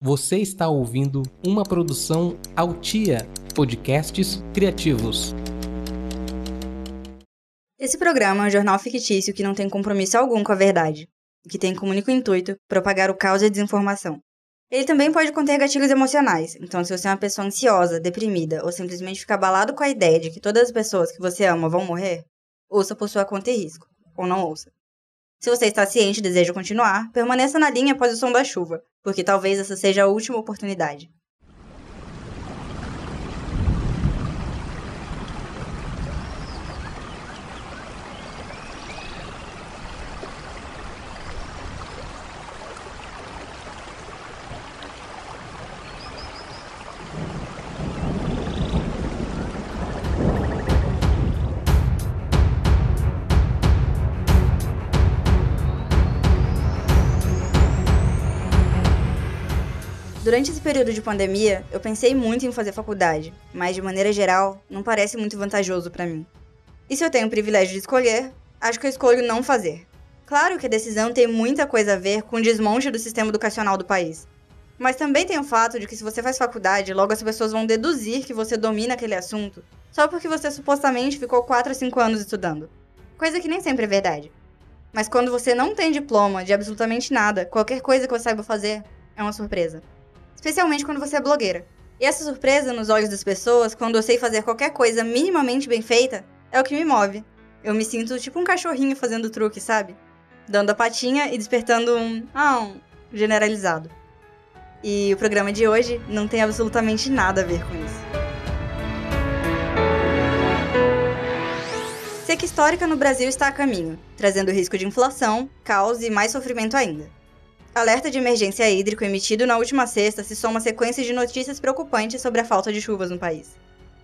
Você está ouvindo uma produção Altia Podcasts Criativos. Esse programa é um jornal fictício que não tem compromisso algum com a verdade, e que tem como único intuito propagar o caos e a desinformação. Ele também pode conter gatilhos emocionais, então se você é uma pessoa ansiosa, deprimida ou simplesmente fica abalado com a ideia de que todas as pessoas que você ama vão morrer, ouça por sua conta e risco, ou não ouça. Se você está ciente e deseja continuar, permaneça na linha após o som da chuva, porque talvez essa seja a última oportunidade. Durante esse período de pandemia, eu pensei muito em fazer faculdade, mas de maneira geral, não parece muito vantajoso para mim. E se eu tenho o privilégio de escolher, acho que eu escolho não fazer. Claro que a decisão tem muita coisa a ver com o desmonte do sistema educacional do país. Mas também tem o fato de que se você faz faculdade, logo as pessoas vão deduzir que você domina aquele assunto, só porque você supostamente ficou 4 ou 5 anos estudando. Coisa que nem sempre é verdade. Mas quando você não tem diploma de absolutamente nada, qualquer coisa que você saiba fazer é uma surpresa especialmente quando você é blogueira. E essa surpresa nos olhos das pessoas, quando eu sei fazer qualquer coisa minimamente bem feita, é o que me move. Eu me sinto tipo um cachorrinho fazendo truque, sabe? Dando a patinha e despertando um. Ah, um generalizado. E o programa de hoje não tem absolutamente nada a ver com isso. Seca histórica no Brasil está a caminho, trazendo risco de inflação, caos e mais sofrimento ainda. Alerta de emergência hídrico emitido na última sexta se soma sequência de notícias preocupantes sobre a falta de chuvas no país.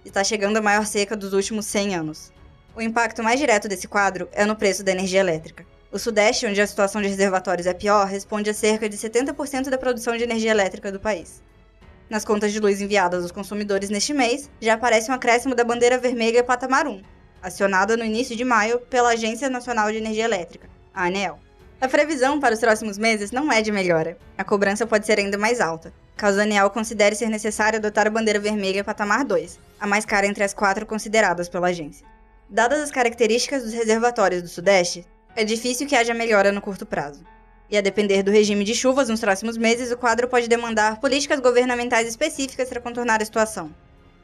Está chegando a maior seca dos últimos 100 anos. O impacto mais direto desse quadro é no preço da energia elétrica. O Sudeste, onde a situação de reservatórios é pior, responde a cerca de 70% da produção de energia elétrica do país. Nas contas de luz enviadas aos consumidores neste mês, já aparece um acréscimo da bandeira vermelha patamar 1, acionada no início de maio pela Agência Nacional de Energia Elétrica, a ANEEL. A previsão para os próximos meses não é de melhora. A cobrança pode ser ainda mais alta, caso a ANEEL considere ser necessário adotar a bandeira vermelha patamar 2, a mais cara entre as quatro consideradas pela agência. Dadas as características dos reservatórios do Sudeste, é difícil que haja melhora no curto prazo. E a depender do regime de chuvas nos próximos meses, o quadro pode demandar políticas governamentais específicas para contornar a situação.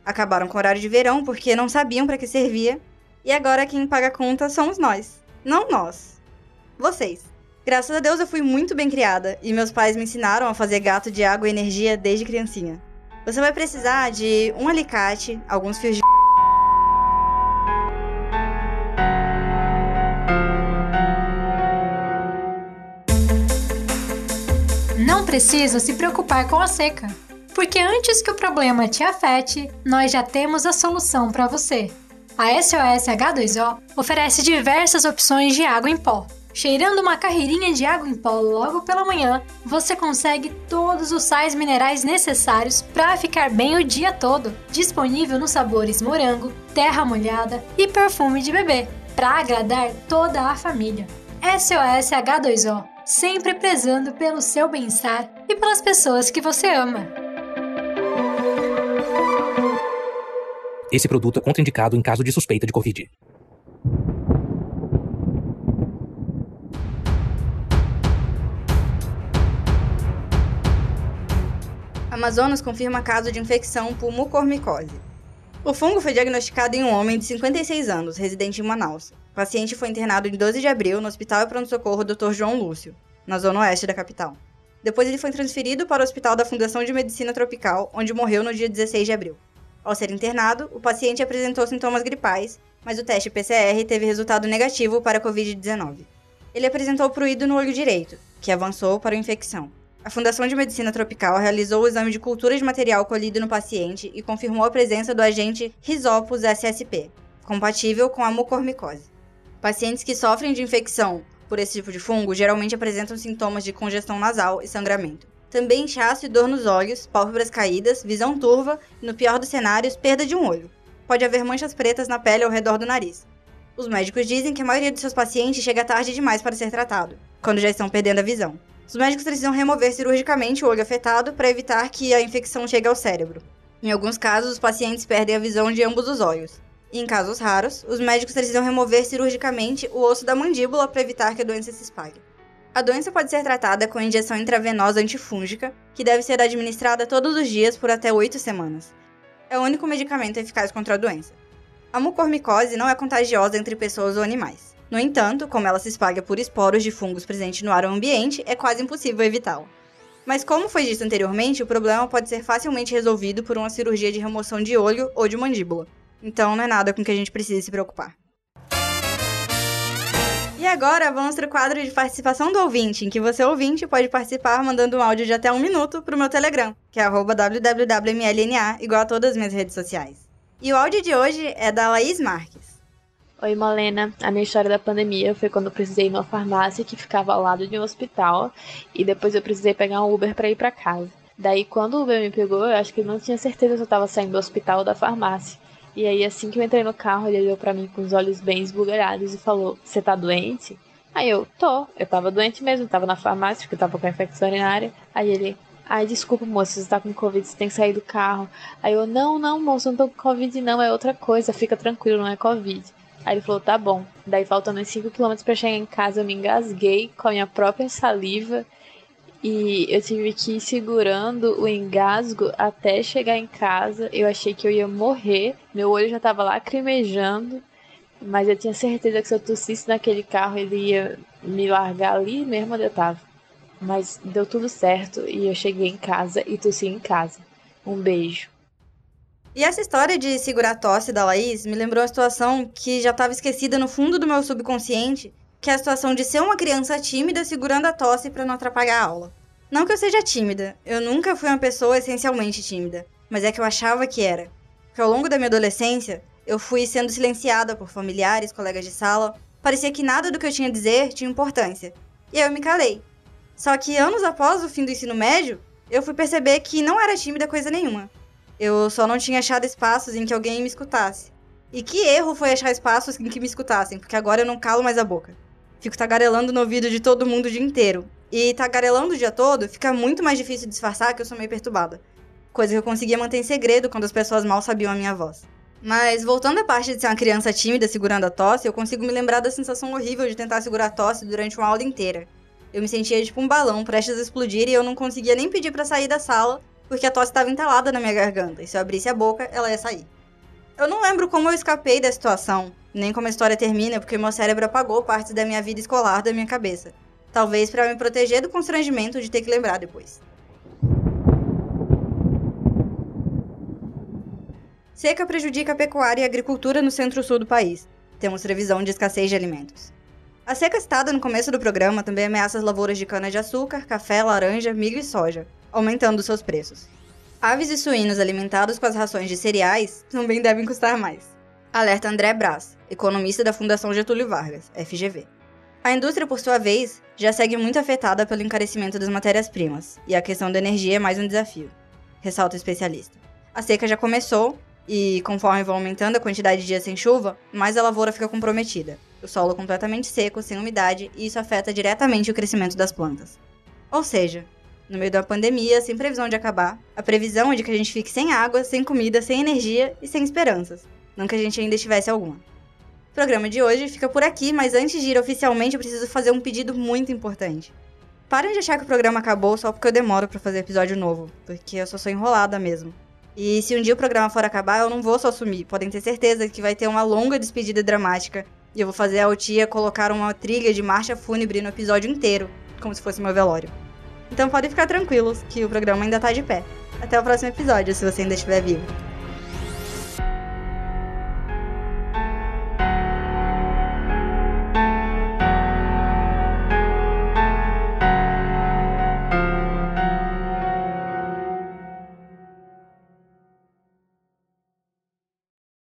Acabaram com o horário de verão porque não sabiam para que servia, e agora quem paga a conta somos nós. Não nós. Vocês. Graças a Deus eu fui muito bem criada e meus pais me ensinaram a fazer gato de água e energia desde criancinha. Você vai precisar de um alicate, alguns fios de Não precisa se preocupar com a seca, porque antes que o problema te afete, nós já temos a solução para você. A SOS H2O oferece diversas opções de água em pó Cheirando uma carreirinha de água em pó logo pela manhã, você consegue todos os sais minerais necessários para ficar bem o dia todo. Disponível nos sabores morango, terra molhada e perfume de bebê, para agradar toda a família. SOS H2O, sempre prezando pelo seu bem-estar e pelas pessoas que você ama. Esse produto é contraindicado em caso de suspeita de Covid. Amazonas confirma caso de infecção por mucormicose. O fungo foi diagnosticado em um homem de 56 anos, residente em Manaus. O paciente foi internado em 12 de abril no Hospital Pronto-Socorro Dr. João Lúcio, na zona oeste da capital. Depois ele foi transferido para o Hospital da Fundação de Medicina Tropical, onde morreu no dia 16 de abril. Ao ser internado, o paciente apresentou sintomas gripais, mas o teste PCR teve resultado negativo para a Covid-19. Ele apresentou pruído no olho direito, que avançou para a infecção. A Fundação de Medicina Tropical realizou o exame de cultura de material colhido no paciente e confirmou a presença do agente Rhizopus SSP, compatível com a mucormicose. Pacientes que sofrem de infecção por esse tipo de fungo geralmente apresentam sintomas de congestão nasal e sangramento. Também inchaço e dor nos olhos, pálpebras caídas, visão turva e, no pior dos cenários, perda de um olho. Pode haver manchas pretas na pele ao redor do nariz. Os médicos dizem que a maioria de seus pacientes chega tarde demais para ser tratado, quando já estão perdendo a visão. Os médicos precisam remover cirurgicamente o olho afetado para evitar que a infecção chegue ao cérebro. Em alguns casos, os pacientes perdem a visão de ambos os olhos. E em casos raros, os médicos precisam remover cirurgicamente o osso da mandíbula para evitar que a doença se espalhe. A doença pode ser tratada com injeção intravenosa antifúngica, que deve ser administrada todos os dias por até 8 semanas. É o único medicamento eficaz contra a doença. A mucormicose não é contagiosa entre pessoas ou animais. No entanto, como ela se espalha por esporos de fungos presentes no ar ambiente, é quase impossível evitá-la. Mas como foi dito anteriormente, o problema pode ser facilmente resolvido por uma cirurgia de remoção de olho ou de mandíbula. Então não é nada com que a gente precise se preocupar. E agora vamos para o quadro de participação do ouvinte, em que você, ouvinte, pode participar mandando um áudio de até um minuto para o meu Telegram, que é www.mlna, igual a todas as minhas redes sociais. E o áudio de hoje é da Laís Marques. Oi, Malena. A minha história da pandemia foi quando eu precisei ir numa farmácia que ficava ao lado de um hospital e depois eu precisei pegar um Uber para ir para casa. Daí, quando o Uber me pegou, eu acho que ele não tinha certeza se eu estava saindo do hospital ou da farmácia. E aí, assim que eu entrei no carro, ele olhou para mim com os olhos bem esbugalhados e falou: Você tá doente? Aí eu, tô. Eu tava doente mesmo, tava na farmácia, porque eu tava com infecção urinária. Aí ele, ai, desculpa, moço, você tá com Covid, você tem que sair do carro. Aí eu, não, não, moço, não tô com Covid, não, é outra coisa, fica tranquilo, não é Covid. Aí ele falou, tá bom. Daí, faltando uns 5km pra chegar em casa, eu me engasguei com a minha própria saliva e eu tive que ir segurando o engasgo até chegar em casa. Eu achei que eu ia morrer. Meu olho já estava lacrimejando. Mas eu tinha certeza que se eu tossisse naquele carro, ele ia me largar ali mesmo onde eu tava. Mas deu tudo certo e eu cheguei em casa e tossi em casa. Um beijo. E essa história de segurar a tosse da Laís me lembrou uma situação que já estava esquecida no fundo do meu subconsciente que é a situação de ser uma criança tímida segurando a tosse para não atrapalhar a aula. Não que eu seja tímida, eu nunca fui uma pessoa essencialmente tímida, mas é que eu achava que era. Que ao longo da minha adolescência, eu fui sendo silenciada por familiares, colegas de sala, parecia que nada do que eu tinha a dizer tinha importância. E aí eu me calei. Só que anos após o fim do ensino médio, eu fui perceber que não era tímida coisa nenhuma. Eu só não tinha achado espaços em que alguém me escutasse. E que erro foi achar espaços em que me escutassem, porque agora eu não calo mais a boca. Fico tagarelando no ouvido de todo mundo o dia inteiro. E tagarelando o dia todo, fica muito mais difícil disfarçar que eu sou meio perturbada. Coisa que eu conseguia manter em segredo quando as pessoas mal sabiam a minha voz. Mas voltando à parte de ser uma criança tímida segurando a tosse, eu consigo me lembrar da sensação horrível de tentar segurar a tosse durante uma aula inteira. Eu me sentia tipo um balão prestes a explodir e eu não conseguia nem pedir para sair da sala, porque a tosse estava entalada na minha garganta, e se eu abrisse a boca, ela ia sair. Eu não lembro como eu escapei da situação, nem como a história termina, porque meu cérebro apagou partes da minha vida escolar da minha cabeça. Talvez para me proteger do constrangimento de ter que lembrar depois. Seca prejudica a pecuária e a agricultura no centro-sul do país. Temos previsão de escassez de alimentos. A seca citada no começo do programa também ameaça as lavouras de cana-de-açúcar, café, laranja, milho e soja, aumentando seus preços. Aves e suínos alimentados com as rações de cereais também devem custar mais. Alerta André Brás, economista da Fundação Getúlio Vargas, FGV. A indústria, por sua vez, já segue muito afetada pelo encarecimento das matérias-primas, e a questão da energia é mais um desafio, ressalta o especialista. A seca já começou, e conforme vão aumentando a quantidade de dias sem chuva, mais a lavoura fica comprometida. O solo completamente seco, sem umidade, e isso afeta diretamente o crescimento das plantas. Ou seja, no meio da pandemia, sem previsão de acabar, a previsão é de que a gente fique sem água, sem comida, sem energia e sem esperanças. Não que a gente ainda tivesse alguma. O programa de hoje fica por aqui, mas antes de ir oficialmente, eu preciso fazer um pedido muito importante. Parem de achar que o programa acabou só porque eu demoro para fazer episódio novo, porque eu só sou enrolada mesmo. E se um dia o programa for acabar, eu não vou só sumir. Podem ter certeza que vai ter uma longa despedida dramática. E eu vou fazer a Otia colocar uma trilha de marcha fúnebre no episódio inteiro, como se fosse meu velório. Então podem ficar tranquilos que o programa ainda tá de pé. Até o próximo episódio, se você ainda estiver vivo.